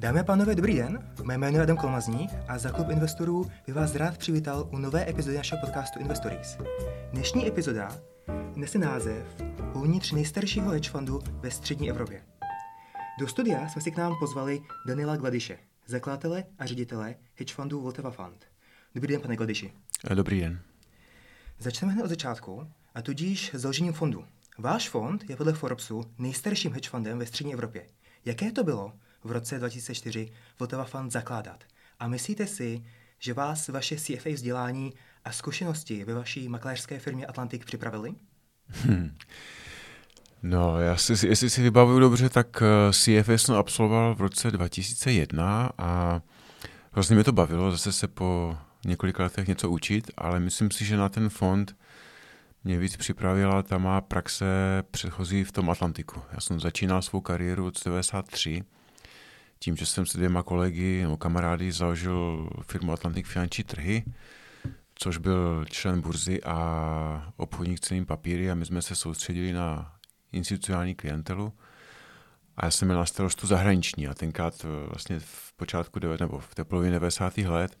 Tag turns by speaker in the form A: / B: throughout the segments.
A: Dámy a pánové, dobrý den. Mé jméno je Adam Kolmazník a za klub investorů by vás rád přivítal u nové epizody našeho podcastu Investories. Dnešní epizoda nese název Uvnitř nejstaršího hedge fundu ve střední Evropě. Do studia jsme si k nám pozvali Daniela Gladiše, zakladatele a ředitele hedge fundu Vltava Fund. Dobrý den, pane Gladiši.
B: Dobrý den.
A: Začneme hned od začátku, a tudíž založením fondu. Váš fond je podle Forbesu nejstarším hedge fundem ve střední Evropě. Jaké to bylo v roce 2004 Vltava Fund zakládat? A myslíte si, že vás vaše CFA vzdělání a zkušenosti ve vaší makléřské firmě Atlantik připravili? Hmm.
B: No, já si, jestli si vybavuju dobře, tak eh, CFA jsem absolvoval v roce 2001 a vlastně mě to bavilo zase se po několika letech něco učit, ale myslím si, že na ten fond mě víc připravila ta má praxe předchozí v tom Atlantiku. Já jsem začínal svou kariéru od 93, tím, že jsem se dvěma kolegy nebo kamarády založil firmu Atlantik finanční trhy, což byl člen burzy a obchodník ceným papíry a my jsme se soustředili na institucionální klientelu. A já jsem měl na starostu zahraniční a tenkrát vlastně v počátku nebo v té polovině 90. let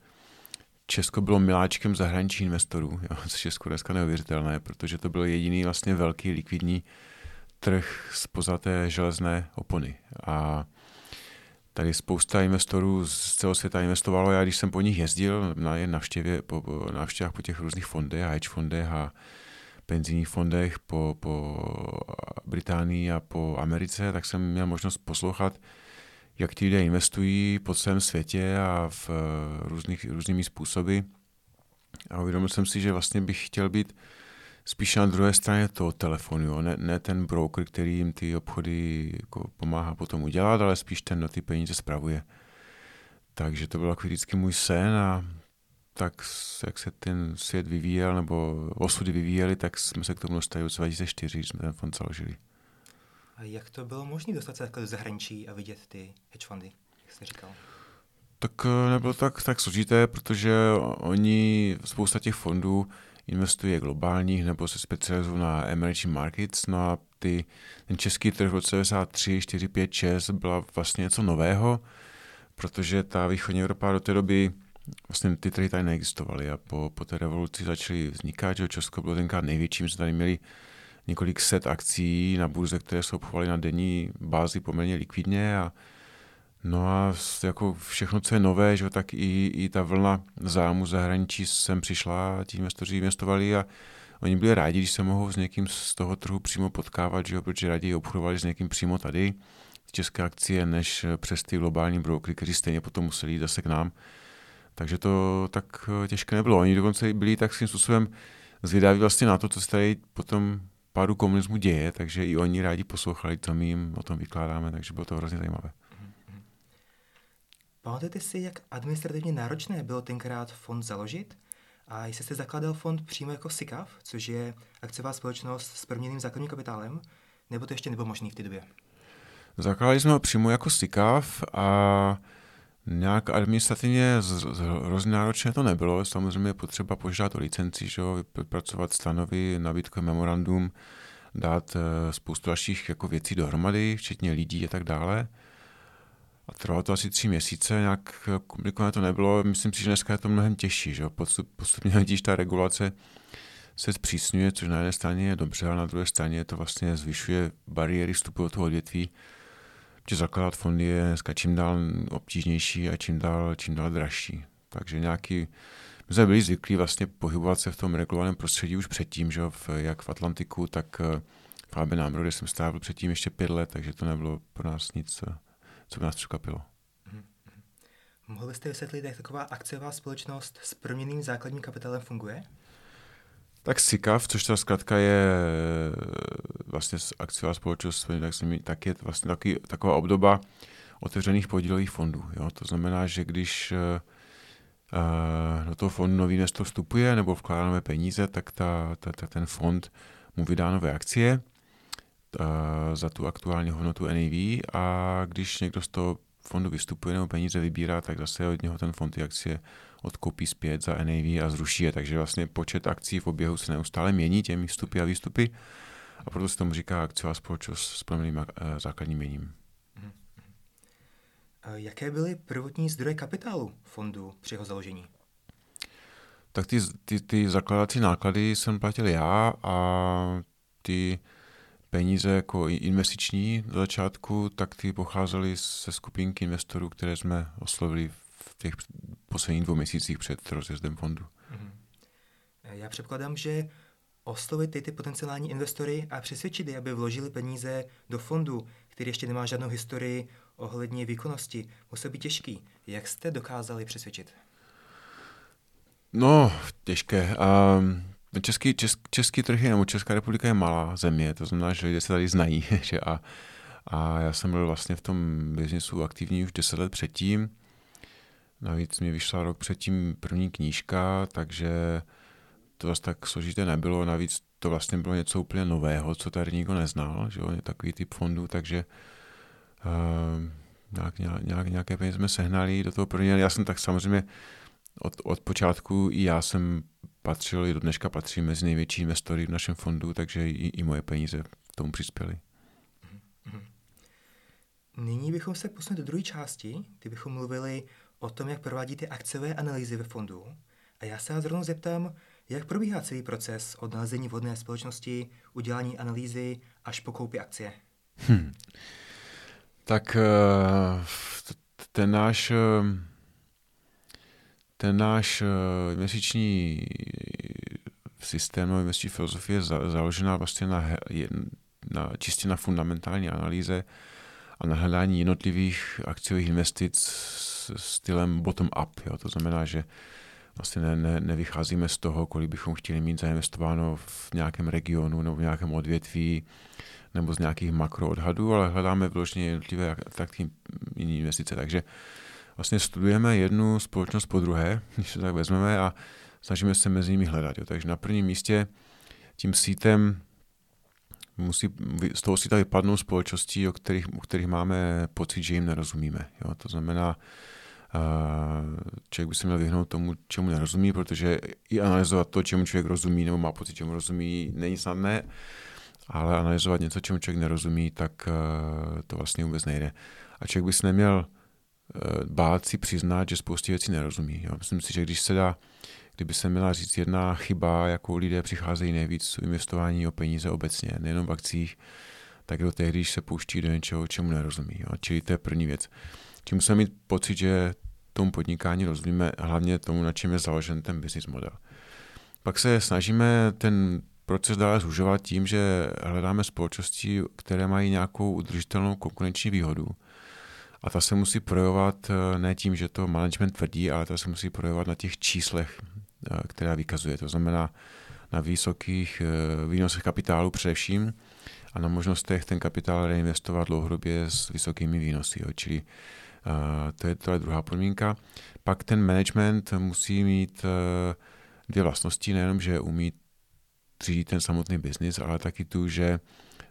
B: Česko bylo miláčkem zahraničních investorů, jo, což je skoro dneska neuvěřitelné, protože to byl jediný vlastně velký likvidní trh spoza té železné opony. A tady spousta investorů z celého světa investovalo. Já když jsem po nich jezdil na je navštěvě, po, po návštěvách po těch různých fondech hedge fondech a penzijních fondech po, po Británii a po Americe, tak jsem měl možnost poslouchat jak ti lidé investují po celém světě a v eh, různých, různými způsoby. A uvědomil jsem si, že vlastně bych chtěl být spíš na druhé straně toho telefonu, jo? Ne, ne ten broker, který jim ty obchody jako pomáhá potom udělat, ale spíš ten, kdo ty peníze spravuje. Takže to byl jako vždycky můj sen a tak jak se ten svět vyvíjel, nebo osudy vyvíjely, tak jsme se k tomu dostali v 2004, když jsme ten fond založili.
A: A jak to bylo možné dostat se takhle do zahraničí a vidět ty hedge fundy, jak jste říkal?
B: Tak eh, nebylo tak, tak složité, protože oni, spousta těch fondů investuje globálních nebo se specializují na emerging markets, no a ty, ten český trh v roce 93, 4, 5, 6 byla vlastně něco nového, protože ta východní Evropa do té doby vlastně ty trhy tady neexistovaly a po, po té revoluci začaly vznikat, že Česko bylo tenkrát největším, jsme tady měli několik set akcí na burze, které se obchovaly na denní bázi poměrně likvidně a No a jako všechno, co je nové, že, tak i, i ta vlna zájmu zahraničí sem přišla ti investoři investovali a oni byli rádi, když se mohou s někým z toho trhu přímo potkávat, že, protože raději obchodovali s někým přímo tady, české akcie, než přes ty globální brokery, kteří stejně potom museli jít zase k nám. Takže to tak těžké nebylo. Oni dokonce byli tak svým způsobem zvědaví vlastně na to, co se tady potom pádu komunismu děje, takže i oni rádi poslouchali, co my jim o tom vykládáme, takže bylo to hrozně zajímavé.
A: Pamatujete si, jak administrativně náročné bylo tenkrát fond založit? A jestli jste zakládal fond přímo jako SICAV, což je akciová společnost s proměným základním kapitálem, nebo to ještě nebylo možné v té době?
B: Zakládali jsme ho přímo jako SICAV a Nějak administrativně hrozně náročné to nebylo. Samozřejmě je potřeba požádat o licenci, že jo, vypracovat stanovy, nabídkové memorandum, dát eh, spoustu dalších jako věcí dohromady, včetně lidí a tak dále. A trvalo to asi tři měsíce, nějak komplikované to nebylo. Myslím si, že dneska je to mnohem těžší. Že? Postupně vidíš, ta regulace se zpřísňuje, což na jedné straně je dobře, ale na druhé straně to vlastně zvyšuje bariéry vstupu do toho odvětví že zakládat fondy je dneska čím dál obtížnější a čím dál, čím dál dražší. Takže nějaký, my jsme byli zvyklí vlastně pohybovat se v tom regulovaném prostředí už předtím, že v, jak v Atlantiku, tak eh, v AB Námro, kde jsem strávil předtím ještě pět let, takže to nebylo pro nás nic, eh, co by nás překvapilo.
A: Mm-hmm. Mohl byste vysvětlit, jak taková akciová společnost s proměným základním kapitálem funguje?
B: Tak SICAV, což ta zkrátka je vlastně akciová společnost, tak, tak je vlastně taky, taková obdoba otevřených podílových fondů. Jo? To znamená, že když uh, do toho fondu nový investor vstupuje nebo vkládá nové peníze, tak ta, ta, ta, ten fond mu vydá nové akcie za tu aktuální hodnotu NAV a když někdo z toho fondu vystupuje nebo peníze vybírá, tak zase od něho ten fond ty akcie odkoupí zpět za NAV a zruší je. Takže vlastně počet akcí v oběhu se neustále mění těmi vstupy a výstupy a proto se tomu říká akciová společnost s proměným eh, základním měním.
A: Mhm, mhm. Jaké byly prvotní zdroje kapitálu fondu při jeho založení?
B: Tak ty, ty, ty zakladací náklady jsem platil já a ty peníze jako investiční do začátku, tak ty pocházely ze skupinky investorů, které jsme oslovili v těch posledních dvou měsících před rozjezdem fondu. Mm-hmm.
A: Já předpokládám, že oslovit ty, ty potenciální investory a přesvědčit je, aby vložili peníze do fondu, který ještě nemá žádnou historii ohledně výkonnosti, musel být těžký. Jak jste dokázali přesvědčit?
B: No, těžké. Um, český, česk, český trhy nebo Česká republika je malá země, to znamená, že lidé se tady znají. Že a, a já jsem byl vlastně v tom biznisu aktivní už deset let předtím. Navíc mi vyšla rok předtím první knížka, takže to zase tak složité nebylo. Navíc to vlastně bylo něco úplně nového, co tady nikdo neznal, že jo, takový typ fondů, takže uh, nějak, nějak, nějaké peníze jsme sehnali do toho prvního. Já jsem tak samozřejmě od, od počátku i já jsem patřil, i do dneška patří mezi největší investory v našem fondu, takže i, i moje peníze k tomu přispěly.
A: Mhm. Nyní bychom se posunuli do druhé části, kdy bychom mluvili o tom, jak provádíte akciové analýzy ve fondu. A já se vás rovnou zeptám, jak probíhá celý proces od nalezení vhodné společnosti, udělání analýzy až po koupi akcie? Hmm.
B: Tak eh, ten náš, eh, ten náš eh, měsíční systém nebo měsíční filozofie je založená vlastně na, na, čistě na fundamentální analýze a na hledání jednotlivých akciových investic s stylem bottom-up. To znamená, že vlastně ne, ne, nevycházíme z toho, kolik bychom chtěli mít zainvestováno v nějakém regionu nebo v nějakém odvětví nebo z nějakých makroodhadů, ale hledáme vložně jednotlivé atraktivní investice. Takže vlastně studujeme jednu společnost po druhé, když se tak vezmeme a snažíme se mezi nimi hledat. Jo. Takže na prvním místě tím sítem musí z toho síta vypadnout společnosti, o kterých, o kterých máme pocit, že jim nerozumíme. Jo. To znamená, člověk by se měl vyhnout tomu, čemu nerozumí, protože i analyzovat to, čemu člověk rozumí nebo má pocit, čemu rozumí, není snadné, ale analyzovat něco, čemu člověk nerozumí, tak eh, to vlastně vůbec nejde. A člověk by se neměl eh, bát si přiznat, že spoustě věcí nerozumí. Jo. Myslím si, že když se dá, kdyby se měla říct jedna chyba, jakou lidé přicházejí nejvíc v investování o peníze obecně, nejenom v akcích, tak do té, když se pouští do něčeho, čemu nerozumí. Jo. Čili to je první věc. Čím musíme mít pocit, že tomu podnikání rozumíme, hlavně tomu, na čem je založen ten business model. Pak se snažíme ten proces dále zužovat tím, že hledáme společnosti, které mají nějakou udržitelnou konkurenční výhodu. A ta se musí projevovat eh, ne tím, že to management tvrdí, ale ta se musí projevovat na těch číslech, eh, která vykazuje. To znamená na vysokých eh, výnosech kapitálu především a na možnostech ten kapitál reinvestovat dlouhodobě s vysokými výnosy. Jo. Čili to je, to je druhá podmínka. Pak ten management musí mít dvě vlastnosti, nejenom, že umí řídit ten samotný biznis, ale taky tu, že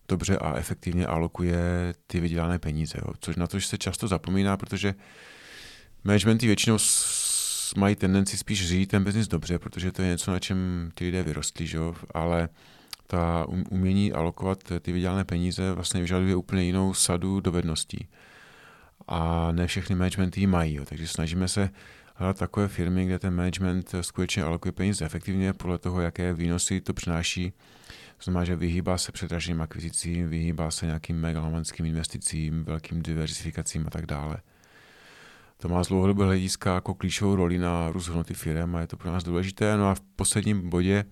B: dobře a efektivně alokuje ty vydělané peníze. Jo. Což na to se často zapomíná, protože managementy většinou mají tendenci spíš řídit ten biznis dobře, protože to je něco, na čem ty lidé vyrostli, že jo? ale ta um, umění alokovat ty vydělané peníze vlastně vyžaduje úplně jinou sadu dovedností a ne všechny managementy mají. Jo. Takže snažíme se hledat takové firmy, kde ten management skutečně alokuje peníze efektivně podle toho, jaké výnosy to přináší. To znamená, že vyhýbá se předraženým akvizicím, vyhýbá se nějakým megalomanským investicím, velkým diversifikacím a tak dále. To má z dlouhodobého hlediska jako klíčovou roli na růst hodnoty firm a je to pro nás důležité. No a v posledním bodě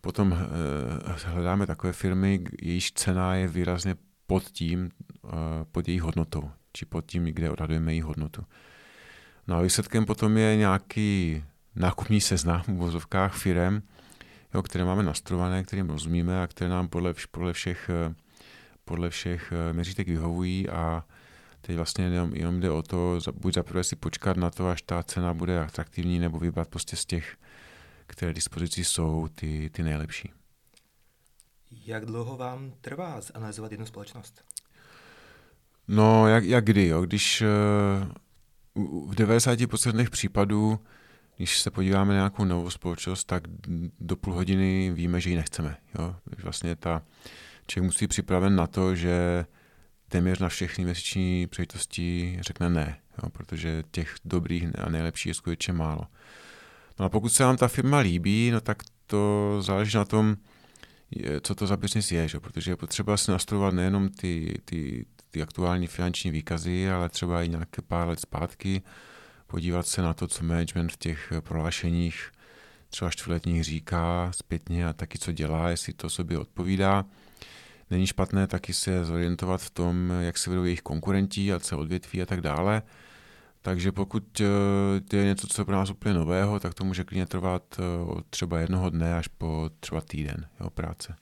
B: potom eh, hledáme takové firmy, jejíž cena je výrazně pod tím, eh, pod jejich hodnotou či pod tím, kde odhadujeme její hodnotu. No a výsledkem potom je nějaký nákupní seznam v vozovkách firem, jo, které máme nastrované, kterým rozumíme a které nám podle, podle všech, podle všech eh, měřítek vyhovují a teď vlastně jenom, jenom jde o to, buď zaprvé si počkat na to, až ta cena bude atraktivní, nebo vybrat prostě z těch, které dispozici jsou, ty, ty nejlepší.
A: Jak dlouho vám trvá zanalizovat jednu společnost?
B: No, jak, jak kdy, jo? Když uh, v 90% případů, když se podíváme na nějakou novou společnost, tak do půl hodiny víme, že ji nechceme. Jo? Vlastně ta, člověk musí připraven na to, že téměř na všechny měsíční příležitosti řekne ne, jo, protože těch dobrých a nejlepších je skutečně málo. No a pokud se vám ta firma líbí, no tak to záleží na tom, co to za business je, že? protože je potřeba si nastudovat nejenom ty, ty, ty aktuální finanční výkazy, ale třeba i nějaké pár let zpátky, podívat se na to, co management v těch prohlášeních třeba čtvrtletních říká zpětně a taky co dělá, jestli to sobě odpovídá. Není špatné taky se zorientovat v tom, jak se vedou jejich konkurenti a co odvětví a tak dále. Takže pokud eh, je něco, co je pro nás úplně nového, tak to může klidně trvat eh, od třeba jednoho dne až po třeba týden jeho práce.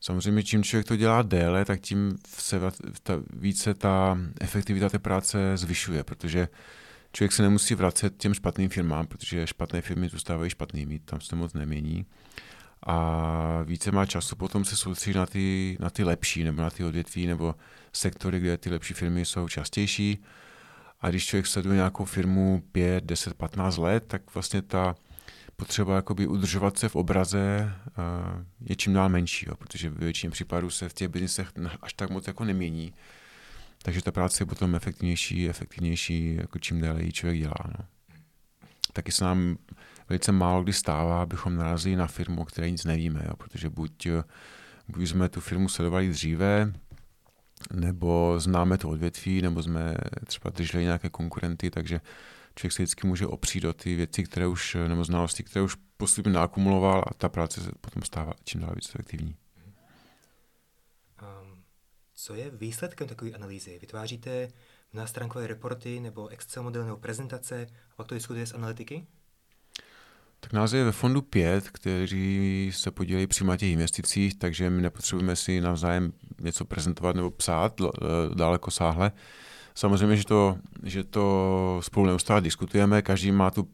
B: Samozřejmě, čím člověk to dělá déle, tak tím se více ta efektivita té práce zvyšuje, protože člověk se nemusí vracet těm špatným firmám, protože špatné firmy zůstávají špatnými, tam se moc nemění. A více má času potom se soustředit na ty, na ty lepší, nebo na ty odvětví, nebo sektory, kde ty lepší firmy jsou častější. A když člověk sleduje nějakou firmu 5, 10, 15 let, tak vlastně ta potřeba jakoby udržovat se v obraze je čím dál menší, jo, protože ve většině případů se v těch biznisech až tak moc jako nemění. Takže ta práce je potom efektivnější, efektivnější, jako čím déle ji člověk dělá. No. Taky se nám velice málo kdy stává, abychom narazili na firmu, o které nic nevíme, jo, protože buď, buď jsme tu firmu sledovali dříve, nebo známe to odvětví, nebo jsme třeba drželi nějaké konkurenty, takže člověk se vždycky může opřít do ty věci, které už, nebo znalosti, které už postupně nakumuloval a ta práce se potom stává čím dál víc efektivní.
A: Co je výsledkem takové analýzy? Vytváříte nástránkové reporty nebo Excel model nebo prezentace a pak to diskutuje s analytiky?
B: Tak nás je ve fondu pět, kteří se podílejí přímo na těch investicích, takže my nepotřebujeme si navzájem něco prezentovat nebo psát daleko sáhle. Samozřejmě, že to, že to spolu neustále diskutujeme, každý má tu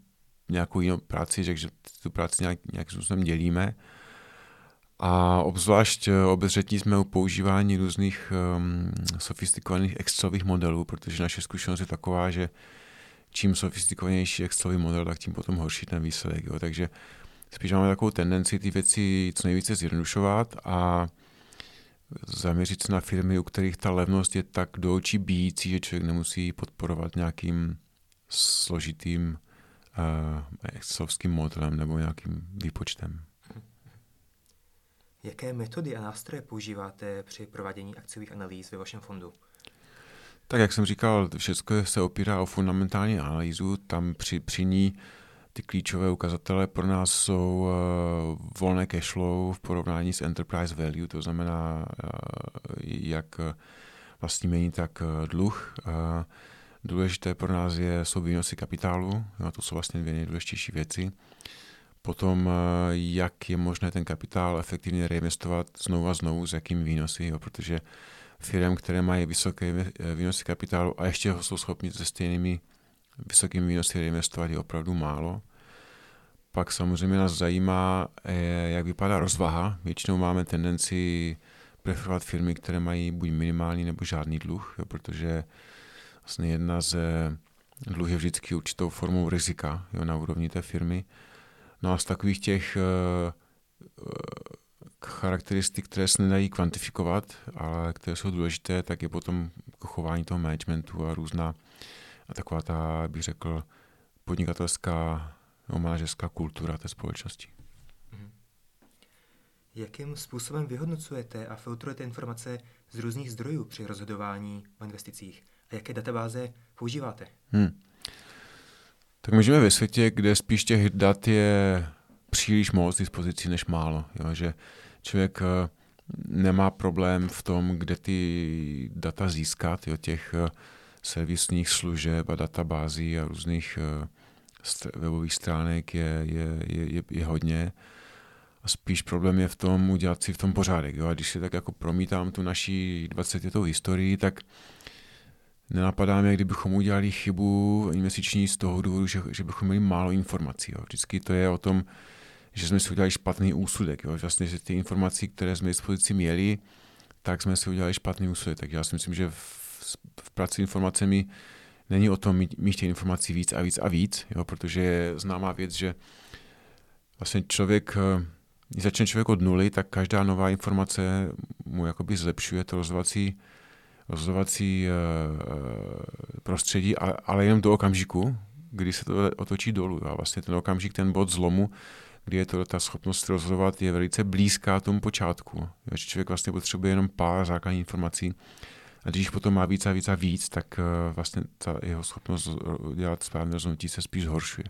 B: nějakou jinou práci, takže tu práci nějak, nějakým způsobem dělíme. A obzvlášť obezřetní jsme u používání různých um, sofistikovaných Excelových modelů, protože naše zkušenost je taková, že čím sofistikovanější Excelový model, tak tím potom horší ten výsledek. Jo. Takže spíš máme takovou tendenci ty věci co nejvíce zjednodušovat a zaměřit se na firmy, u kterých ta levnost je tak do očí bíjící, že člověk nemusí podporovat nějakým složitým uh, excelovským modelem nebo nějakým výpočtem.
A: Jaké metody a nástroje používáte při provádění akciových analýz ve vašem fondu?
B: Tak jak jsem říkal, všechno se opírá o fundamentální analýzu. Tam při, při ní ty klíčové ukazatele pro nás jsou uh, volné cash flow v porovnání s enterprise value, to znamená uh, jak vlastní mění, tak uh, dluh. Uh, důležité pro nás je, jsou výnosy kapitálu, jo, to jsou vlastně dvě nejdůležitější věci. Potom, uh, jak je možné ten kapitál efektivně reinvestovat znovu a znovu, s jakými výnosy, jo, protože firm, které mají vysoké výnosy kapitálu a ještě ho jsou schopni se stejnými vysokými výnosy reinvestovat je opravdu málo. Pak samozřejmě nás zajímá, eh, jak vypadá rozvaha. Většinou máme tendenci preferovat firmy, které mají buď minimální nebo žádný dluh, jo, protože vlastně jedna z dluh je vždycky určitou formou rizika jo, na úrovni té firmy. No a z takových těch uh, charakteristik, které se nedají kvantifikovat, ale které jsou důležité, tak je potom chování toho managementu a různá a taková ta, bych řekl, podnikatelská nebo manažerská kultura té společnosti. Mhm.
A: Jakým způsobem vyhodnocujete a filtrujete informace z různých zdrojů při rozhodování o investicích? A jaké databáze používáte? Hmm.
B: Tak my žijeme ve světě, kde spíš těch dat je příliš moc dispozicí než málo. Jo? Že člověk eh, nemá problém v tom, kde ty data získat, jo? těch eh, servisních služeb a databází a různých uh, webových stránek je, je, je, je hodně. A spíš problém je v tom udělat si v tom pořádek. Jo? A když si tak jako promítám tu naší 20 letou historii, tak nenapadá mě, kdybychom udělali chybu měsíční z toho důvodu, že, že bychom měli málo informací. Jo? Vždycky to je o tom, že jsme si udělali špatný úsudek. Jo? Vlastně, že ty informací, které jsme dispozici měli, tak jsme si udělali špatný úsudek. Tak já si myslím, že v v práci informacemi není o tom mít, mít těch informací víc a víc a víc, jo, protože je známá věc, že vlastně člověk, eh, když začne člověk od nuly, tak každá nová informace mu jakoby zlepšuje to rozhodovací rozhodovací prostředí, ale jenom do okamžiku, kdy se to otočí dolů. A vlastně ten okamžik, ten bod zlomu, kdy je to ta schopnost rozhodovat, je velice blízká tomu počátku. Že člověk vlastně potřebuje jenom pár základních informací a když potom má víc a víc a víc, tak vlastně ta jeho schopnost dělat správné rozhodnutí se spíš zhoršuje.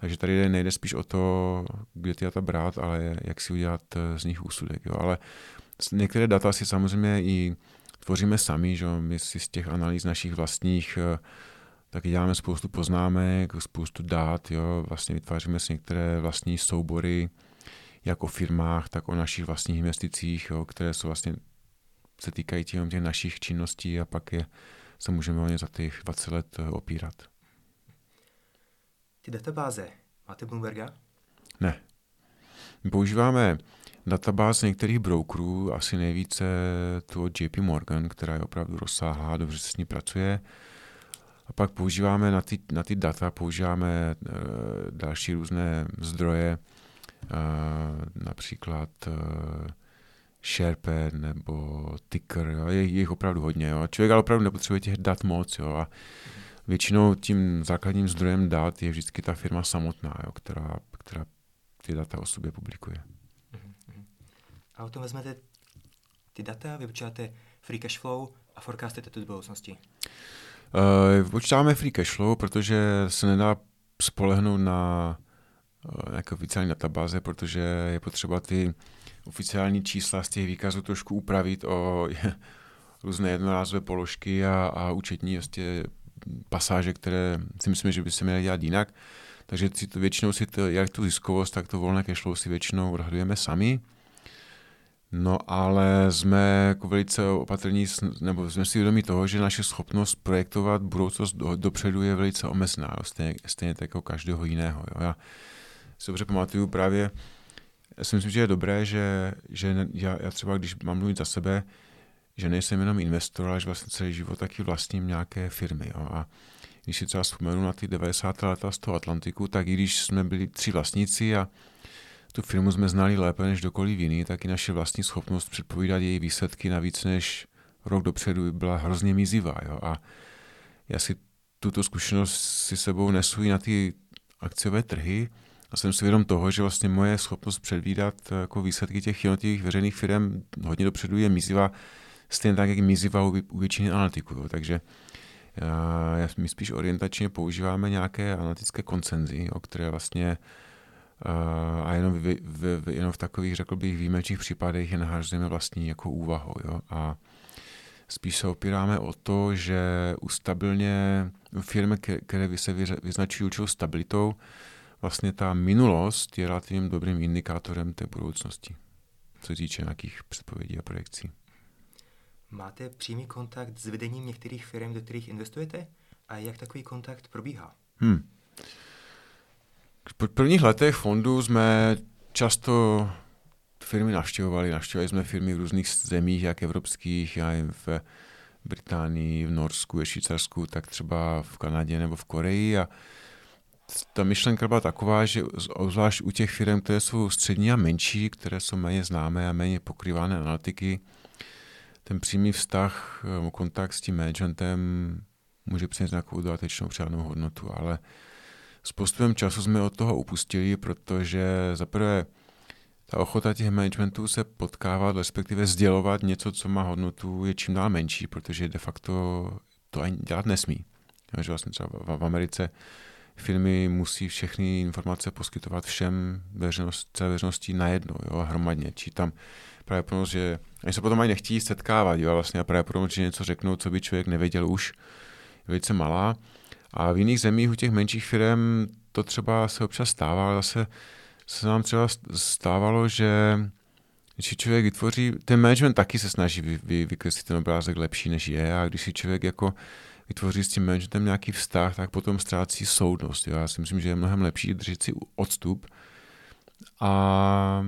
B: Takže tady nejde spíš o to, kde ty data brát, ale jak si udělat eh, z nich úsudek. Jo. Ale některé data si samozřejmě i tvoříme sami, že my si z těch analýz našich vlastních eh, taky děláme spoustu poznámek, spoustu dát, jo. vlastně vytváříme si některé vlastní soubory, jak o firmách, tak o našich vlastních investicích, jo, které jsou vlastně se týkají těch našich činností a pak je, se můžeme o ně za těch 20 let eh, opírat.
A: Ty databáze, máte Bloomberga?
B: Ne. My používáme databáz některých brokerů, asi nejvíce tu od JP Morgan, která je opravdu rozsáhlá, dobře se s ní pracuje. A pak používáme na ty, na ty data, používáme uh, další různé zdroje, uh, například uh, SharePad nebo Ticker, jo. Je, je jich opravdu hodně. Jo. Člověk ale opravdu nepotřebuje těch dat moc. Jo. A většinou tím základním zdrojem dat je vždycky ta firma samotná, jo, která, která ty data o sobě publikuje.
A: A o tom vezmete ty data, vypočítáte free cash flow a forecastujete to do budoucnosti?
B: Uh, vypočítáme free cash flow, protože se nedá spolehnout na uh, oficiální databáze, protože je potřeba ty oficiální čísla z těch výkazů trošku upravit o různé jednorázové položky a, a účetní vlastně pasáže, které si myslím, že by se měly dělat jinak. Takže si to, většinou si to, jak tu ziskovost, tak to volné cashflow si většinou odhadujeme sami. No ale jsme jako velice opatrní, nebo jsme si vědomí toho, že naše schopnost projektovat budoucnost do, dopředu je velice omezená, stejně, stejně tak jako každého jiného. Jo. Já si dobře pamatuju právě, já si myslím, že je dobré, že, že já, já třeba, když mám mluvit za sebe, že nejsem jenom investor, ale že vlastně celý život taky vlastním nějaké firmy. Jo. A když si třeba vzpomenu na ty 90. leta z toho Atlantiku, tak i když jsme byli tři vlastníci a tu firmu jsme znali lépe než dokoliv jiný, tak i naše vlastní schopnost předpovídat její výsledky na víc než rok dopředu byla hrozně mizivá. Jo. A já si tuto zkušenost si sebou nesu i na ty akciové trhy a jsem si vědom toho, že vlastně moje schopnost předvídat jako výsledky těch jednotlivých veřejných firm hodně dopředu je mizivá stejně tak, jak mizivá u, většiny analytiků. Jo. Takže já, my spíš orientačně používáme nějaké analytické koncenzy, o které vlastně a jenom, v, v, v, jenom v takových, řekl bych, výjimečných případech je nahrazujeme vlastní jako úvahu. Jo. A spíš se opíráme o to, že u stabilně firmy, které se vyznačují určitou stabilitou, vlastně ta minulost je relativně dobrým indikátorem té budoucnosti, co se týče nějakých předpovědí a projekcí.
A: Máte přímý kontakt s vedením některých firm, do kterých investujete? A jak takový kontakt probíhá? Hmm.
B: V prvních letech fondu jsme často firmy navštěvovali. Navštěvovali jsme firmy v různých zemích, jak evropských, já v Británii, v Norsku, ve Švýcarsku, tak třeba v Kanadě nebo v Koreji. A ta myšlenka byla taková, že zvlášť u těch firm, které jsou střední a menší, které jsou méně známé a méně pokrývané analytiky, ten přímý vztah, eh, kontakt s tím managementem může přinést nějakou dodatečnou přidanou hodnotu, ale s postupem času jsme od toho upustili, protože zaprvé ta ochota těch managementů se potkávat, respektive sdělovat něco, co má hodnotu, je čím dál menší, protože de facto to ani dělat nesmí. že vlastně třeba v Americe firmy musí všechny informace poskytovat všem veřejnost, celé veřejnosti najednou, jo, hromadně. Či tam pravděpodobnost, že oni se potom ani nechtějí setkávat, jo, vlastně a pravděpodobnost, že něco řeknou, co by člověk nevěděl už, je velice malá. A v jiných zemích u těch menších firm to třeba se občas stává, ale zase se nám třeba stávalo, že když člověk vytvoří, ten management taky se snaží vy, vy, vykreslit ten obrázek lepší, než je a když si člověk jako vytvoří s tím managementem nějaký vztah, tak potom ztrácí soudnost. Jo. Já si myslím, že je mnohem lepší držet si odstup a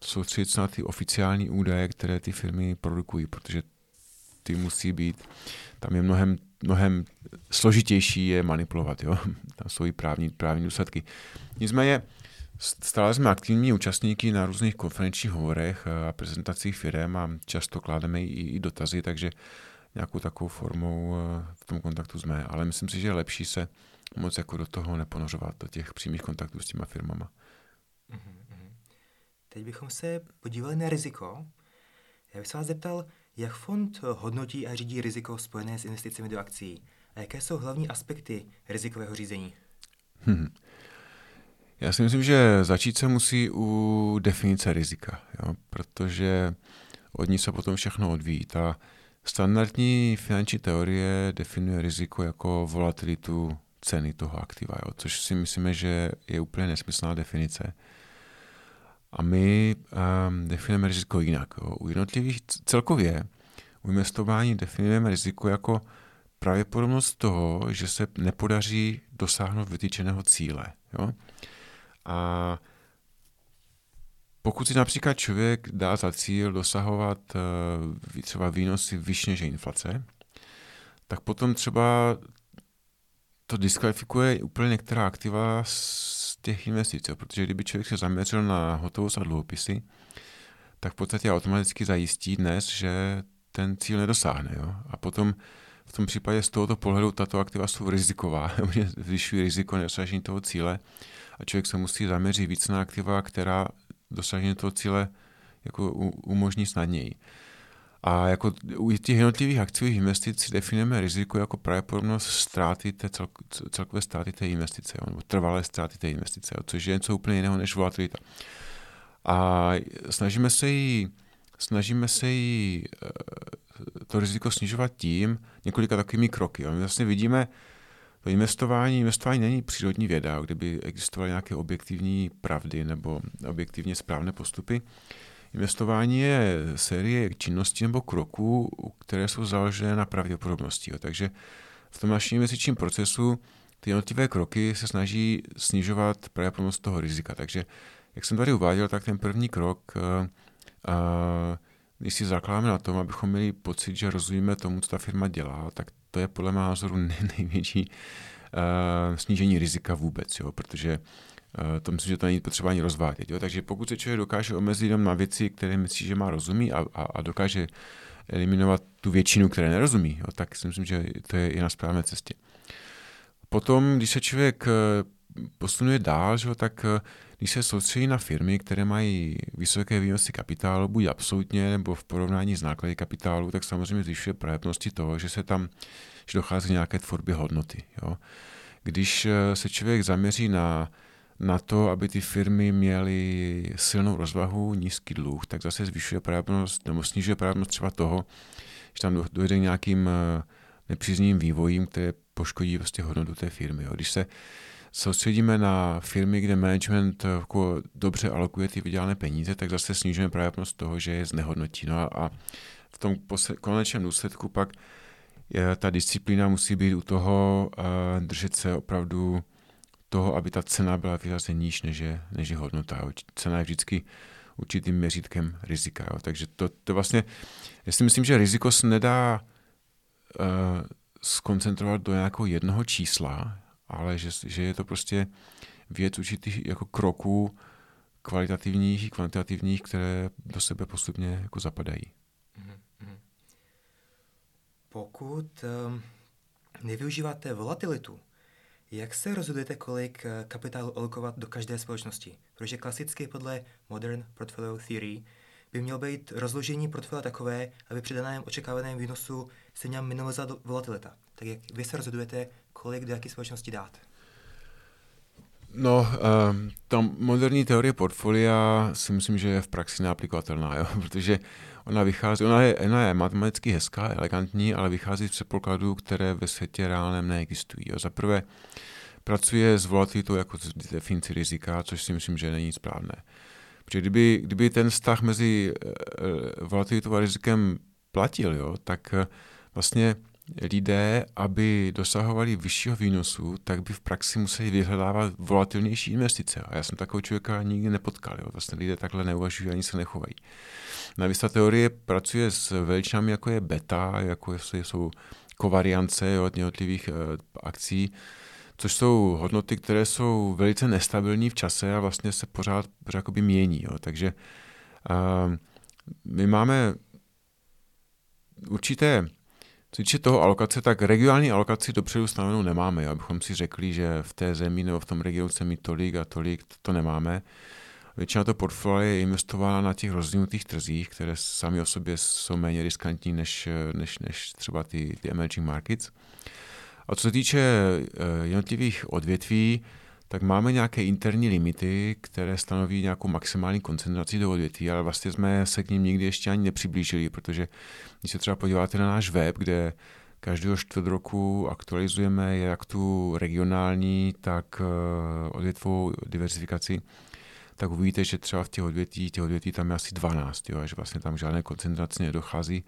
B: soustředit se na ty oficiální údaje, které ty firmy produkují, protože ty musí být, tam je mnohem, mnohem složitější je manipulovat, jo? tam jsou i právní, právní důsledky. Nicméně stále jsme aktivní účastníky na různých konferenčních hovorech a prezentacích firm a často kládeme i, i dotazy, takže nějakou takovou formou eh, v tom kontaktu jsme. Ale myslím si, že je lepší se moc jako do toho neponořovat, do těch přímých kontaktů s těma firmama.
A: Mm-hmm. Teď bychom se podívali na riziko. Já bych se vás zeptal, jak fond hodnotí a řídí riziko spojené s investicemi do akcí? A jaké jsou hlavní aspekty rizikového řízení?
B: Hmm. Já si myslím, že začít se musí u definice rizika, jo? protože od ní se potom všechno odvíjí. Ta standardní finanční teorie definuje riziko jako volatilitu ceny toho aktiva, jo? což si myslíme, že je úplně nesmyslná definice. A my um, definujeme riziko jinak. Jo? U jednotlivých celkově u investování definujeme riziko jako pravděpodobnost toho, že se nepodaří dosáhnout vytýčeného cíle. Jo? A pokud si například člověk dá za cíl dosahovat uh, třeba výnosy vyšší než inflace, tak potom třeba to diskvalifikuje úplně některá aktiva z těch investic, protože kdyby člověk se zaměřil na hotovost a dluhopisy, tak v podstatě automaticky zajistí dnes, že ten cíl nedosáhne. Jo? A potom v tom případě z tohoto pohledu tato aktiva jsou riziková, zvyšují riziko nedosažení toho cíle a člověk se musí zaměřit víc na aktiva, která dosažení toho cíle jako umožní snadněji. A jako u těch jednotlivých akciových investic definujeme riziko jako pravděpodobnost ztráty té cel, celkové ztráty té investice, nebo trvalé ztráty té investice, což je něco úplně jiného než volatilita. A snažíme se jí, snažíme se jí eh, to riziko snižovat tím několika takovými kroky. My vlastně vidíme, to investování, investování není přírodní věda, kdyby existovaly nějaké objektivní pravdy nebo objektivně správné postupy. Investování je série činností nebo kroků, které jsou založené na pravděpodobnosti. Jo. Takže v tom našem investičním procesu ty jednotlivé kroky se snaží snižovat pravděpodobnost toho rizika. Takže, jak jsem tady uváděl, tak ten první krok, uh, když si zakládáme na tom, abychom měli pocit, že rozumíme tomu, co ta firma dělá, tak to je podle mého názoru největší uh, snížení rizika vůbec, jo, protože to myslím, že to není potřeba ani rozvádět. Jo. Takže pokud se člověk dokáže omezit jenom na věci, které myslí, že má rozumí a, a, a dokáže eliminovat tu většinu, které nerozumí, jo, tak si myslím, že to je i na správné cestě. Potom, když se člověk uh, posunuje dál, že, tak uh, když se soustředí na firmy, které mají vysoké výnosy kapitálu, buď absolutně nebo v porovnání s náklady kapitálu, tak samozřejmě zvyšuje pravděpodobnosti toho, že se tam že dochází nějaké tvorbě hodnoty. Jo. Když eh, se člověk zaměří na, na to, aby ty firmy měly silnou rozvahu, nízký dluh, tak zase zvyšuje pravděpodobnost nebo snižuje pravděpodobnost třeba toho, že tam dojde k nějakým eh, nepříznivým vývojím, které poškodí prostě hodnotu té firmy. Jo. Když se soustředíme na firmy, kde management eh, jako dobře alokuje ty vydělané peníze, tak zase snižujeme pravděpodobnost toho, že je znehodnotí. No a, a v tom konečném důsledku pak je, ta disciplína musí být u toho uh, držet se opravdu toho, aby ta cena byla výrazně níž, než je, než je hodnota. Cena je vždycky určitým měřítkem rizika. Jo. Takže to, to vlastně, já si myslím, že riziko se nedá uh, skoncentrovat do nějakého jednoho čísla, ale že, že je to prostě věc určitých jako kroků kvalitativních i kvantitativních, které do sebe postupně jako zapadají. Mm-hmm.
A: Pokud um, nevyužíváte volatilitu, jak se rozhodujete, kolik eh, kapitálu alokovat do každé společnosti? Protože klasicky podle Modern Portfolio Theory by mělo být rozložení portfolia takové, aby při daném očekávaném výnosu se měla minimalizovat volatilita. Tak jak vy se rozhodujete, kolik do jaké společnosti dát?
B: No, uh, ta moderní teorie portfolia si myslím, že je v praxi neaplikovatelná, jo? protože ona vychází, ona je, ona je matematicky hezká, elegantní, ale vychází z předpokladů, které ve světě reálném neexistují. Jo? Za prvé, pracuje s volatilitou jako definici rizika, což si myslím, že není správné. Protože kdyby, kdyby ten vztah mezi uh, volatilitou a rizikem platil, jo, tak uh, vlastně lidé, aby dosahovali vyššího výnosu, tak by v praxi museli vyhledávat volatilnější investice. A já jsem takového člověka nikdy nepotkal. Jo. Vlastně lidé takhle neuvažují ani se nechovají. Navíc ta teorie pracuje s veličinami, jako je beta, jako jsou kovariance od jednotlivých uh, akcí, což jsou hodnoty, které jsou velice nestabilní v čase a vlastně se pořád, pořád jakoby mění. Jo. Takže uh, my máme určité Co týče toho alokace, tak regionální alokaci dopředu stanovenou nemáme, jo? abychom si řekli, že v té zemi nebo v tom regionu se mít tolik a tolik, to, to nemáme. Většina to portfolia je investována na těch rozvinutých trzích, které sami o sobě jsou méně riskantní než, než, než třeba ty, ty emerging markets. A co se týče eh, jednotlivých odvětví, tak máme nějaké interní limity, které stanoví nějakou maximální koncentraci do odvětví, ale vlastně jsme se k ním nikdy ještě ani nepřiblížili, protože když se třeba podíváte na náš web, kde každého čtvrt roku aktualizujeme jak tu regionální, tak eh, odvětvou diversifikaci, tak uvidíte, že třeba v těch odvětví, těch odvětví tam je asi 12, jo, že vlastně tam žádné koncentraci nedochází.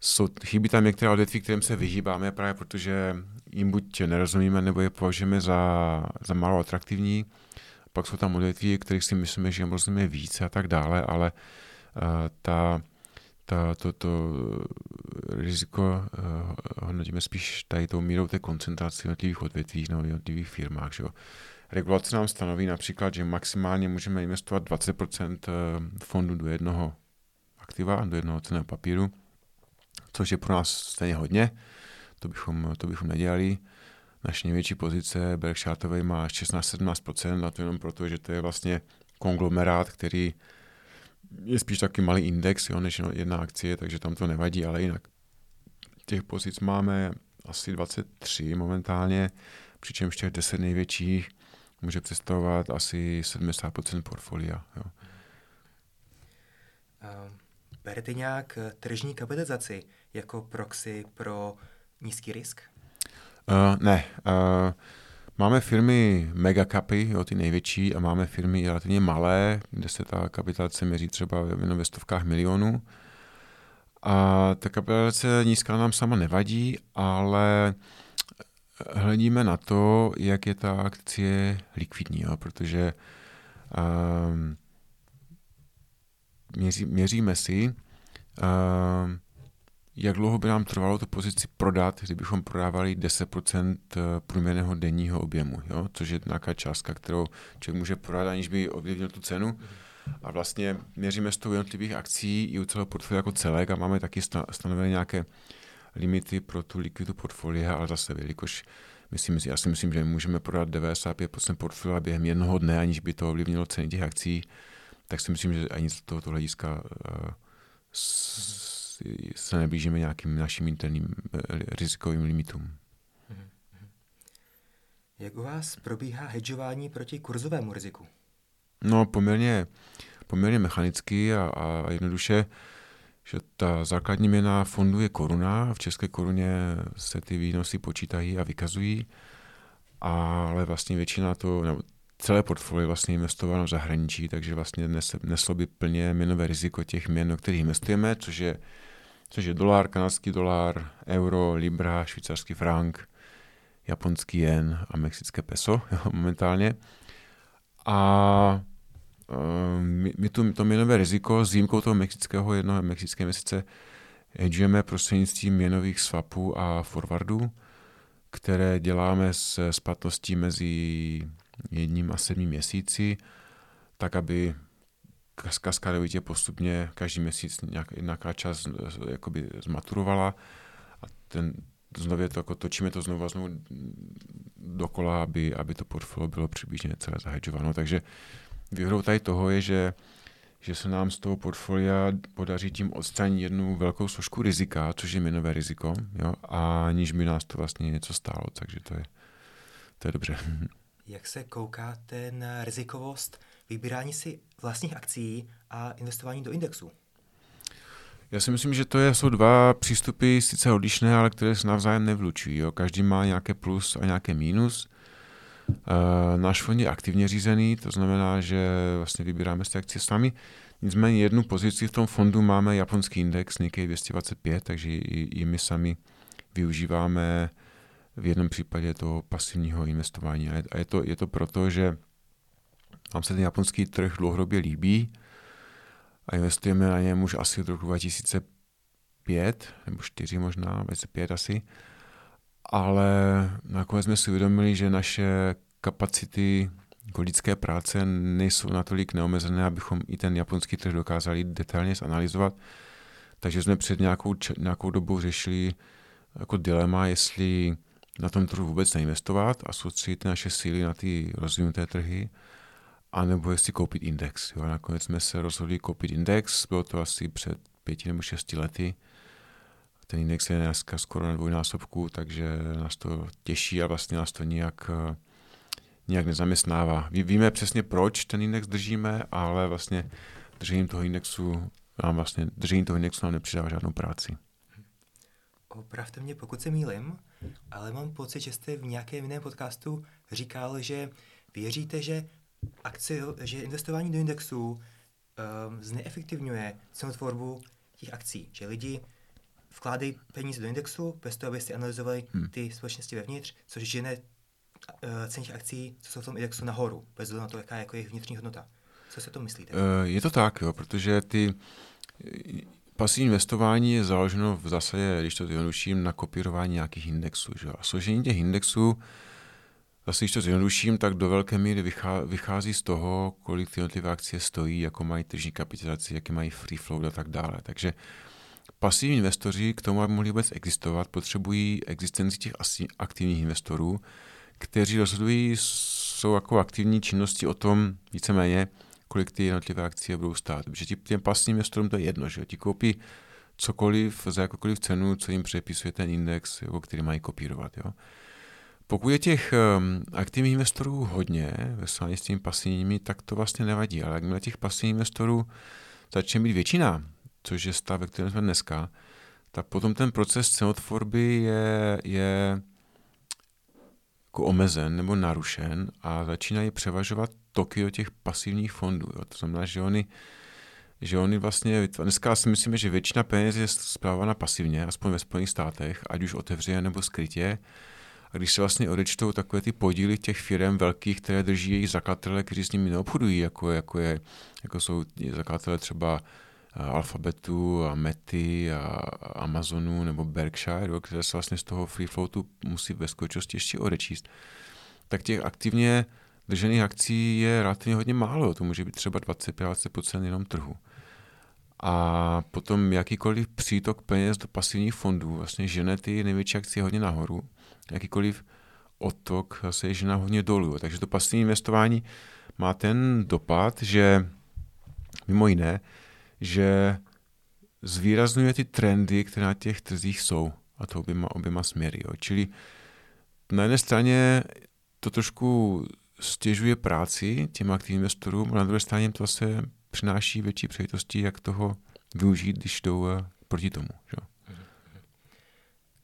B: Jsou, chybí tam některé odvětví, kterým se vyhýbáme právě protože jim buď nerozumíme, nebo je považujeme za, za málo atraktivní. Pak jsou tam odvětví, kterých si myslíme, že jim rozumíme více a tak dále, ale uh, ta, ta, to, to riziko uh, hodnotíme spíš tady tou mírou té koncentrace jednotlivých odvětvích nebo jednotlivých firmách. Že jo. Regulace nám stanoví například, že maximálně můžeme investovat 20% fondu do jednoho aktiva, do jednoho ceného papíru, což je pro nás stejně hodně, to bychom, to bychom nedělali. Naše největší pozice Berkshire má 16-17% a to jenom proto, že to je vlastně konglomerát, který je spíš taky malý index, jo, než jedna akcie, takže tam to nevadí, ale jinak těch pozic máme asi 23 momentálně, přičemž těch 10 největších může představovat asi 70% portfolia. Jo.
A: Berete nějak tržní kapitalizaci jako proxy pro nízký risk?
B: Uh, ne. Uh, máme firmy megacapy, jo, ty největší, a máme firmy relativně malé, kde se ta kapitalizace měří třeba jenom ve stovkách milionů. A ta kapitalizace nízká nám sama nevadí, ale hledíme na to, jak je ta akcie likvidní, jo, protože um, měří, měříme si, um, jak dlouho by nám trvalo tu pozici prodat, kdybychom prodávali 10% eh, průměrného denního objemu, jo? což je nějaká částka, kterou člověk může prodat, aniž by ovlivnil tu cenu. A vlastně měříme z toho jednotlivých akcí i u celého portfolia jako celek a máme taky stanovené nějaké limity pro tu likviditu portfolia, ale zase, jelikož myslím, já si myslím, že můžeme prodat 95% portfolia během jednoho dne, aniž by to ovlivnilo ceny těch akcí, tak si myslím, že ani z tohoto hlediska uh, se neblížíme nějakým našim interním eh, rizikovým limitům. Mhm, mhm.
A: Jak u vás probíhá hedžování proti kurzovému riziku?
B: No, poměrně, poměrně mechanicky a, a jednoduše, že ta základní měna fondu je koruna. V české koruně se ty výnosy počítají a vykazují, ale vlastně většina to, nebo celé portfolio vlastně investováno v zahraničí, takže vlastně neslo by plně měnové riziko těch měn, o kterých investujeme, což je což je dolar, kanadský dolar, euro, libra, švýcarský frank, japonský jen a mexické peso momentálně. A uh, my, my tu, to měnové riziko s výjimkou toho mexického jednoho mexické měsíce hedžujeme prostřednictvím měnových swapů a forwardů, které děláme s splatností mezi jedním a sedmi měsíci, tak aby kaskadovitě postupně každý měsíc nějak, nějaká část jakoby zmaturovala a ten, znovu to, jako točíme to znovu a znovu dokola, aby, aby to portfolio bylo přibližně celé zahedžováno. Takže výhodou tady toho je, že, že se nám z toho portfolia podaří tím odstranit jednu velkou složku rizika, což je minové riziko, jo, a aniž by nás to vlastně něco stálo, takže to je, to je dobře.
A: Jak se koukáte na rizikovost vybírání si vlastních akcí a investování do indexu?
B: Já si myslím, že to je, jsou dva přístupy sice odlišné, ale které se navzájem nevlučují. Jo. Každý má nějaké plus a nějaké minus. Uh, náš fond je aktivně řízený, to znamená, že vlastně vybíráme si akcie sami. Nicméně jednu pozici v tom fondu máme japonský index Nikkei 225, takže i, i my sami využíváme v jednom případě toho pasivního investování. A je to, je to proto, že nám se ten japonský trh dlouhodobě líbí a investujeme na něm už asi od roku 2005, nebo 4 možná, 2005 asi. Ale nakonec jsme si uvědomili, že naše kapacity lidské práce nejsou natolik neomezené, abychom i ten japonský trh dokázali detailně zanalizovat. Takže jsme před nějakou, nějakou dobou řešili jako dilema, jestli na tom trhu vůbec neinvestovat a soustředit naše síly na ty rozvinuté trhy, anebo jestli koupit index. Jo. Nakonec jsme se rozhodli koupit index, bylo to asi před pěti nebo šesti lety. Ten index je dneska skoro na dvojnásobku, takže nás to těší a vlastně nás to nějak, nějak nezaměstnává. Víme přesně, proč ten index držíme, ale vlastně držením toho indexu nám vlastně, držení toho indexu nám nepřidává žádnou práci.
A: Opravte mě, pokud se mýlim, ale mám pocit, že jste v nějakém jiném podcastu říkal, že věříte, že akci, že investování do indexu um, zneefektivňuje cenotvorbu těch akcí, že lidi vkládají peníze do indexu bez toho, aby si analyzovali hmm. ty společnosti vevnitř, což žene uh, ceny těch akcí, co jsou v tom indexu nahoru, bez na to, jaká je jako jejich vnitřní hodnota. Co si to myslíte? Uh,
B: je to tak, jo, protože ty pasivní investování je založeno v zásadě, když to zjednoduším, na kopírování nějakých indexů. Že? A složení těch indexů, zase když to zjednoduším, tak do velké míry vychází z toho, kolik ty jednotlivé akcie stojí, jako mají tržní kapitalizaci, jaké mají free flow a tak dále. Takže pasivní investoři k tomu, aby mohli vůbec existovat, potřebují existenci těch aktivních investorů, kteří rozhodují, jsou jako aktivní činnosti o tom víceméně, kolik ty jednotlivé akcie budou stát. Protože ti, těm pasivním investorům to je jedno, že ti koupí cokoliv za jakoukoliv cenu, co jim přepisuje ten index, jako který mají kopírovat. Jo. Pokud je těch um, aktivních investorů hodně ve srovnání s těmi pasivními, tak to vlastně nevadí. Ale jakmile těch pasivních investorů začne být většina, což je stav, ve kterém jsme dneska, tak potom ten proces cenotvorby je, je jako omezen nebo narušen a začínají převažovat toky do těch pasivních fondů. Jo. To znamená, že oni, že oni vlastně, dneska si myslíme, že většina peněz je zprávána pasivně, aspoň ve Spojených státech, ať už otevřeně nebo skrytě. A když se vlastně odečtou takové ty podíly těch firm velkých, které drží jejich zakladatele, kteří s nimi neobchodují, jako, jako, je, jako jsou zakladatele třeba Alphabetu a Mety a Amazonu nebo Berkshire, které se vlastně z toho free floatu musí ve skutečnosti ještě odečíst, tak těch aktivně držených akcí je relativně hodně málo. To může být třeba 25% jenom trhu. A potom jakýkoliv přítok peněz do pasivních fondů vlastně žene ty největší akcie hodně nahoru. Jakýkoliv odtok zase je žena hodně dolů. Takže to pasivní investování má ten dopad, že mimo jiné, že zvýrazňuje ty trendy, které na těch trzích jsou. A to oběma, oběma směry. Jo. Čili na jedné straně to trošku stěžuje práci těm aktivním investorům a na druhé straně to zase přináší větší příležitosti, jak toho využít, když jdou eh, proti tomu. Že?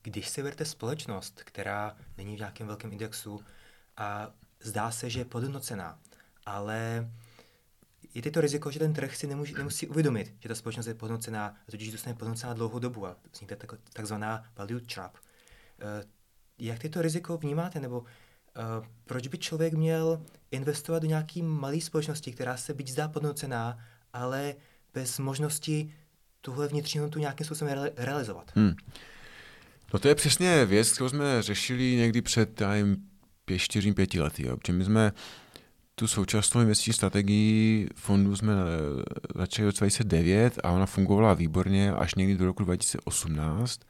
A: Když si berte společnost, která není v nějakém velkém indexu a zdá se, že je podhodnocená, ale je to riziko, že ten trh si nemusí, nemusí uvědomit, že ta společnost je podhodnocená, a tudíž zůstane podhodnocená dlouhou dobu a vznikne takzvaná value trap. Eh, jak tyto riziko vnímáte, nebo Uh, proč by člověk měl investovat do nějaké malé společnosti, která se byť zdá podnocená, ale bez možnosti tuhle vnitřní hodnotu nějakým způsobem re- realizovat? Hmm.
B: No to je přesně věc, kterou jsme řešili někdy před čtyři, pěti lety. Jo. My jsme tu současnou investiční strategii fondu jsme eh, začali v 2009 a ona fungovala výborně až někdy do roku 2018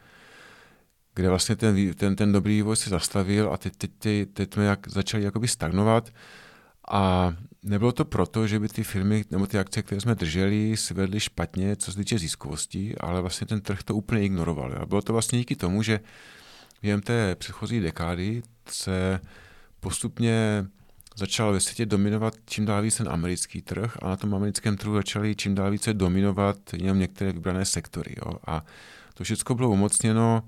B: kde vlastně ten, ten, ten dobrý vývoj se zastavil a teď, teď, teď, teď jsme jak, začali jakoby stagnovat a nebylo to proto, že by ty firmy nebo ty akce, které jsme drželi, si vedly špatně, co se týče ziskovosti, ale vlastně ten trh to úplně ignoroval. A bylo to vlastně díky tomu, že během té předchozí dekády se postupně začal ve světě dominovat čím dál více ten americký trh a na tom americkém trhu začaly čím dál více dominovat jenom některé vybrané sektory. Jo. A to všechno bylo umocněno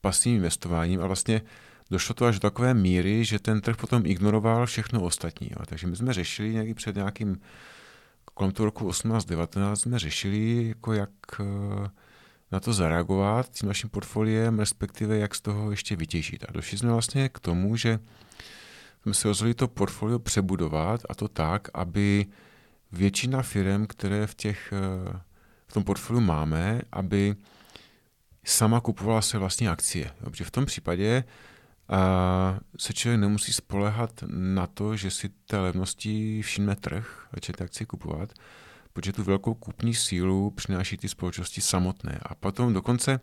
B: pasivním investováním a vlastně došlo to až do takové míry, že ten trh potom ignoroval všechno ostatní. Jo. Takže my jsme řešili nějaký před nějakým, kolem toho roku 18-19 jsme řešili, jako jak eh, na to zareagovat tím naším portfoliem, respektive jak z toho ještě vytěžit. A došli jsme vlastně k tomu, že jsme se rozhodli to portfolio přebudovat a to tak, aby většina firm, které v, těch, eh, v tom portfoliu máme, aby sama kupovala své vlastní akcie. Protože v tom případě a se člověk nemusí spolehat na to, že si té levnosti všimne trh, a ty akcie kupovat, protože tu velkou kupní sílu přináší ty společnosti samotné. A potom dokonce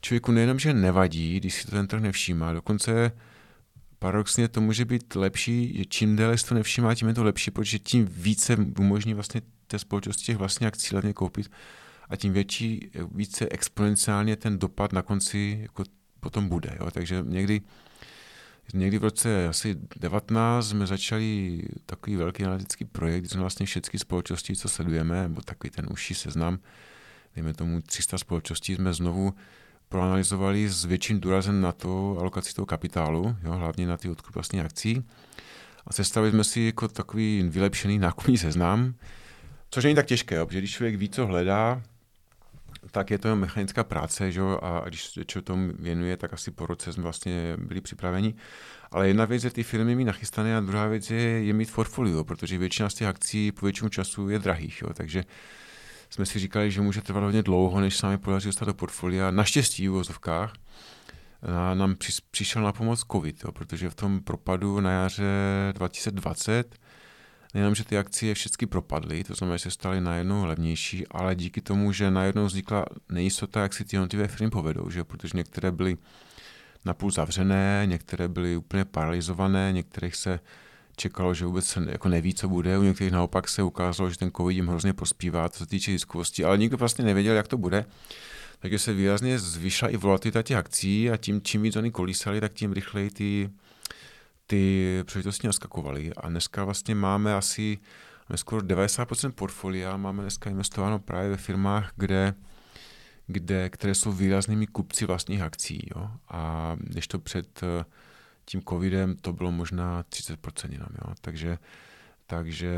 B: člověku nejenom, že nevadí, když si to ten trh nevšímá, dokonce paradoxně to může být lepší, že čím déle si to nevšímá, tím je to lepší, protože tím více umožní vlastně té společnosti těch vlastně akcí levně koupit a tím větší, více exponenciálně ten dopad na konci jako potom bude. Jo? Takže někdy, někdy v roce asi 19 jsme začali takový velký analytický projekt, kdy jsme vlastně všechny společnosti, co sledujeme, nebo takový ten užší seznam, dejme tomu 300 společností, jsme znovu proanalizovali s větším důrazem na to alokaci toho kapitálu, jo, hlavně na ty odkup vlastní akcí. A sestavili jsme si jako takový vylepšený nákupní seznam, což není tak těžké, jo, protože když člověk ví, co hledá, tak je to mechanická práce, že? a když se tomu věnuje, tak asi po roce jsme vlastně byli připraveni. Ale jedna věc je ty firmy mít nachystané a druhá věc je, je mít portfolio, protože většina z těch akcí po většinu času je drahých. Jo? Takže jsme si říkali, že může trvat hodně dlouho, než se nám podaří dostat do portfolia. Naštěstí v vozovkách nám přišel na pomoc COVID, jo, protože v tom propadu na jaře 2020 nejenom, že ty akcie všechny propadly, to znamená, že se staly najednou levnější, ale díky tomu, že najednou vznikla nejistota, jak si ty jednotlivé firmy povedou, že? protože některé byly napůl zavřené, některé byly úplně paralizované, některých se čekalo, že vůbec jako neví, co bude. U některých naopak se ukázalo, že ten covid jim hrozně prospívá, co se týče ziskovosti, ale nikdo vlastně nevěděl, jak to bude. Takže se výrazně zvýšila i volatilita těch akcí a tím, čím víc oni kolísali, tak tím rychleji ty, ty příležitosti naskakovaly. A dneska vlastně máme asi máme skoro 90% portfolia, máme dneska investováno právě ve firmách, kde, kde, které jsou výraznými kupci vlastních akcí. Jo? A když to před tím covidem to bylo možná 30% jenom, jo. Takže, takže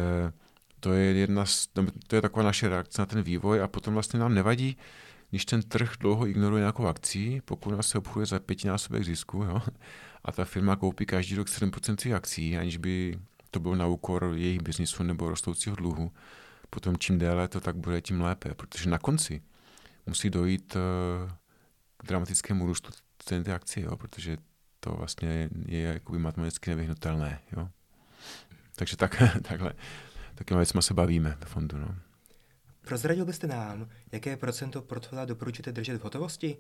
B: to je jedna z, to je taková naše reakce na ten vývoj a potom vlastně nám nevadí, když ten trh dlouho ignoruje nějakou akcí, pokud nás se obchoduje za pětinásobek zisku, jo, a ta firma koupí každý rok 7% akcí, aniž by to bylo na úkor jejich biznisu nebo rostoucího dluhu, potom čím déle to tak bude, tím lépe, protože na konci musí dojít eh, k dramatickému růstu ceny té akcie, jo, protože to vlastně je jakoby matematicky nevyhnutelné. Jo? Takže tak, takhle, takhle věcma se bavíme ve fondu. No.
A: Prozradil byste nám, jaké procento portfolia doporučíte držet v hotovosti?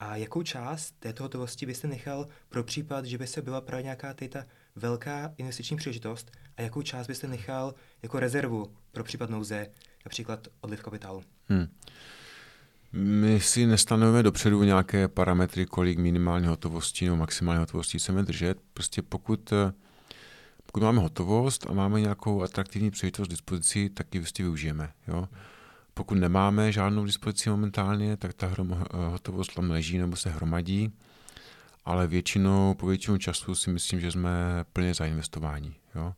A: A jakou část této hotovosti byste nechal pro případ, že by se byla právě nějaká ta velká investiční příležitost a jakou část byste nechal jako rezervu pro případ nouze, například odliv kapitálu? Hmm.
B: My si nestanovíme dopředu nějaké parametry, kolik minimální hotovosti nebo maximální hotovosti chceme držet. Prostě pokud, pokud máme hotovost a máme nějakou atraktivní příležitost dispozici, tak ji vlastně využijeme. Jo? Pokud nemáme žádnou dispozici momentálně, tak ta hrom, hotovost tam leží nebo se hromadí, ale většinou, po většinu času si myslím, že jsme plně zainvestováni. Jo?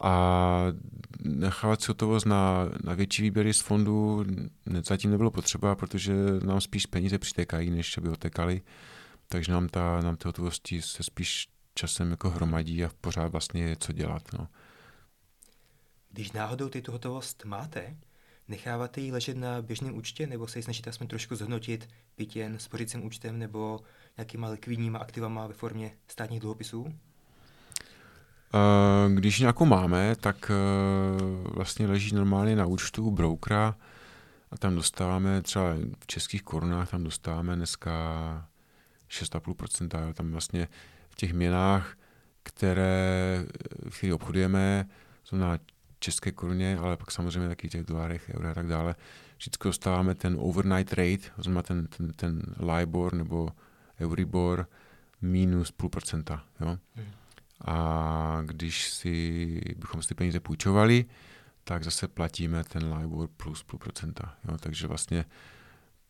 B: A nechávat si hotovost na, na větší výběry z fondu zatím nebylo potřeba, protože nám spíš peníze přitékají, než by otekaly. Takže nám, ta, nám ty hotovosti se spíš časem jako hromadí a pořád vlastně je co dělat. No.
A: Když náhodou ty tu hotovost máte, necháváte ji ležet na běžném účtě nebo se ji snažíte aspoň trošku zhodnotit byť jen spořícím účtem nebo nějakýma likvidníma aktivama ve formě státních dluhopisů?
B: Když nějakou máme, tak eh, vlastně leží normálně na účtu brokera a tam dostáváme třeba v českých korunách, tam dostáváme dneska 6,5%. Tam vlastně v těch měnách, které, které obchodujeme, jsou na české koruně, ale pak samozřejmě taky těch dolarech, euro a tak dále, vždycky dostáváme ten overnight rate, znamená ten, ten, ten LIBOR nebo Euribor minus půl procenta. Jo? Hmm. A když si bychom si ty peníze půjčovali, tak zase platíme ten LIBOR plus půl procenta. Jo? Takže vlastně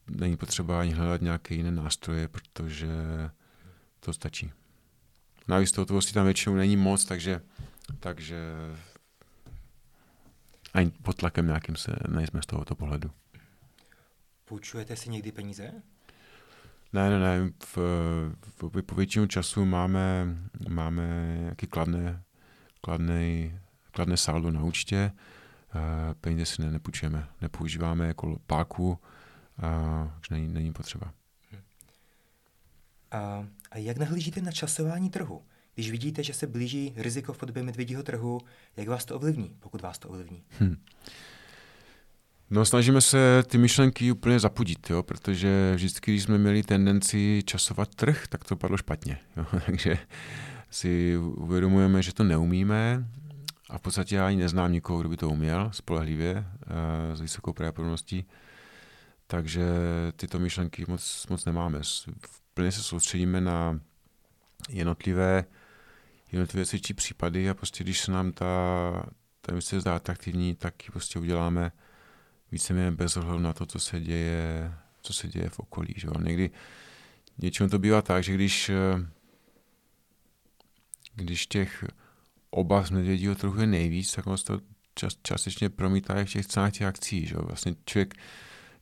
B: není potřeba ani hledat nějaké jiné nástroje, protože to stačí. Navíc toho hotovosti tam většinou není moc, takže, takže ani pod tlakem nějakým se nejsme z tohoto pohledu.
A: Půjčujete si někdy peníze?
B: Ne, ne, ne. V, v, po většinu času máme, máme nějaký kladné, kladné, kladné saldo na účtě. Peníze si ne, nepůjčujeme. Nepoužíváme jako páku, a už není, není potřeba.
A: A, a jak nahlížíte na časování trhu? Když vidíte, že se blíží riziko v podobě medvědího trhu, jak vás to ovlivní, pokud vás to ovlivní? Hmm.
B: No snažíme se ty myšlenky úplně zapudit, jo, protože vždycky, když jsme měli tendenci časovat trh, tak to padlo špatně. Jo. Takže si uvědomujeme, že to neumíme a v podstatě já ani neznám nikoho, kdo by to uměl spolehlivě eh, s vysokou pravděpodobností. Takže tyto myšlenky moc, moc nemáme. Plně se soustředíme na jednotlivé, jednotlivé cvičí případy a prostě když se nám ta, ta investice zdá atraktivní, tak ji prostě uděláme víceméně bez ohledu na to, co se děje, co se děje v okolí. Že? Někdy něčemu to bývá tak, že když, když těch obav z medvědího trochu je nejvíc, tak on se to čas, částečně promítá i v těch cenách těch akcí. Že? Vlastně člověk,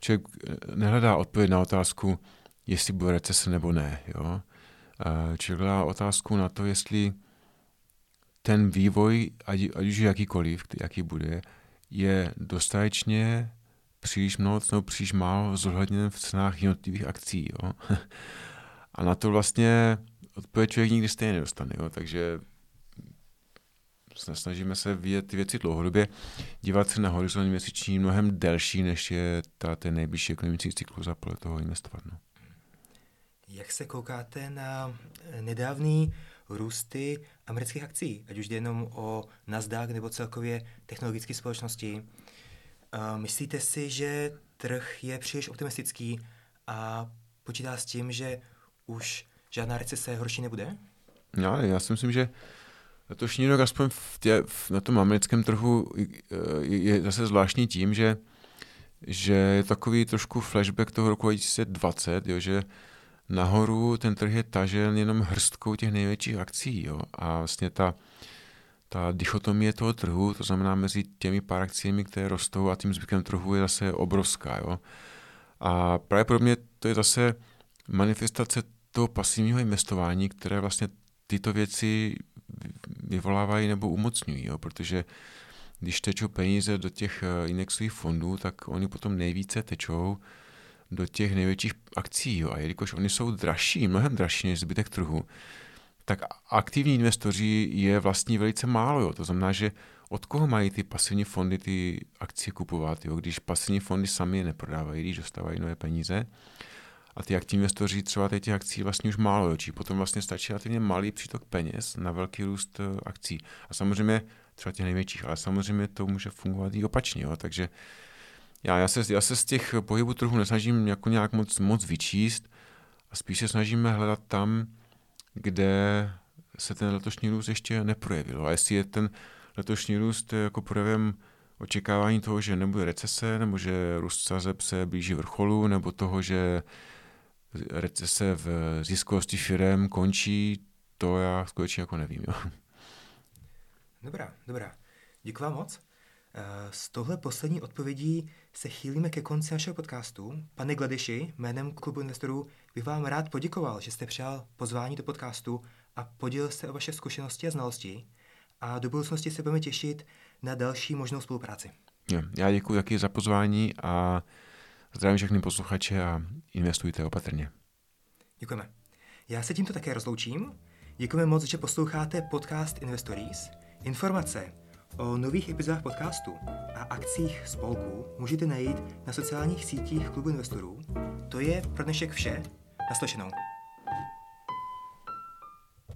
B: člověk nehledá odpověď na otázku, jestli bude recese nebo ne. Jo? Člověk hledá otázku na to, jestli ten vývoj, ať, ať už jakýkoliv, jaký bude, je dostatečně příliš mnoho nebo příliš málo zohledněn v cenách jednotlivých akcí. Jo? A na to vlastně odpověď člověk nikdy stejně nedostane. Jo? Takže snažíme se vidět ty věci dlouhodobě, dívat se na horizont měsíční mnohem delší, než je ta, ten nejbližší ekonomický cyklus a podle toho investovat. No.
A: Jak se koukáte na nedávný růsty amerických akcí, ať už jde jenom o Nasdaq nebo celkově technologické společnosti? Myslíte si, že trh je příliš optimistický a počítá s tím, že už žádná recese horší nebude?
B: Já, já si myslím, že letošní rok aspoň v tě, v, na tom americkém trhu je, je zase zvláštní tím, že, že je takový trošku flashback toho roku 2020, jo, že nahoru ten trh je tažen jenom hrstkou těch největších akcí. Jo? A vlastně ta, ta dichotomie toho trhu, to znamená mezi těmi pár akciemi, které rostou a tím zbytkem trhu je zase obrovská. Jo? A právě pro mě to je zase manifestace toho pasivního investování, které vlastně tyto věci vyvolávají nebo umocňují, jo? protože když tečou peníze do těch eh, indexových fondů, tak oni potom nejvíce tečou do těch největších akcí. Jo. A jelikož oni jsou dražší, mnohem dražší než zbytek trhu, tak aktivní investoři je vlastní velice málo. Jo. To znamená, že od koho mají ty pasivní fondy ty akcie kupovat, jo? když pasivní fondy sami je neprodávají, když dostávají nové peníze. A ty aktivní investoři třeba těch akcí vlastně už málo, jo? potom vlastně stačí relativně malý přítok peněz na velký růst eh, akcí. A samozřejmě třeba těch největších, ale samozřejmě to může fungovat i opačně. Jo? Takže já, já, se, já se z těch pohybů trhu nesnažím jako nějak moc, moc vyčíst a spíš se snažíme hledat tam, kde se ten letošní růst ještě neprojevil. A jestli je ten letošní růst jako projevem očekávání toho, že nebude recese, nebo že růst sazeb se blíží vrcholu, nebo toho, že recese v ziskovosti firm končí, to já skutečně jako nevím. Jo.
A: Dobrá, dobrá. Děkuji vám moc. S tohle poslední odpovědí se chýlíme ke konci našeho podcastu. Pane Gladeši, jménem klubu investorů bych vám rád poděkoval, že jste přijal pozvání do podcastu a podělil se o vaše zkušenosti a znalosti. A do budoucnosti se budeme těšit na další možnou spolupráci.
B: Já děkuji taky za pozvání a zdravím všechny posluchače a investujte opatrně.
A: Děkujeme. Já se tímto také rozloučím. Děkujeme moc, že posloucháte podcast Investories. Informace O nových epizodách podcastu a akcích spolku můžete najít na sociálních sítích klubu investorů. To je pro dnešek vše. Naslyšenou.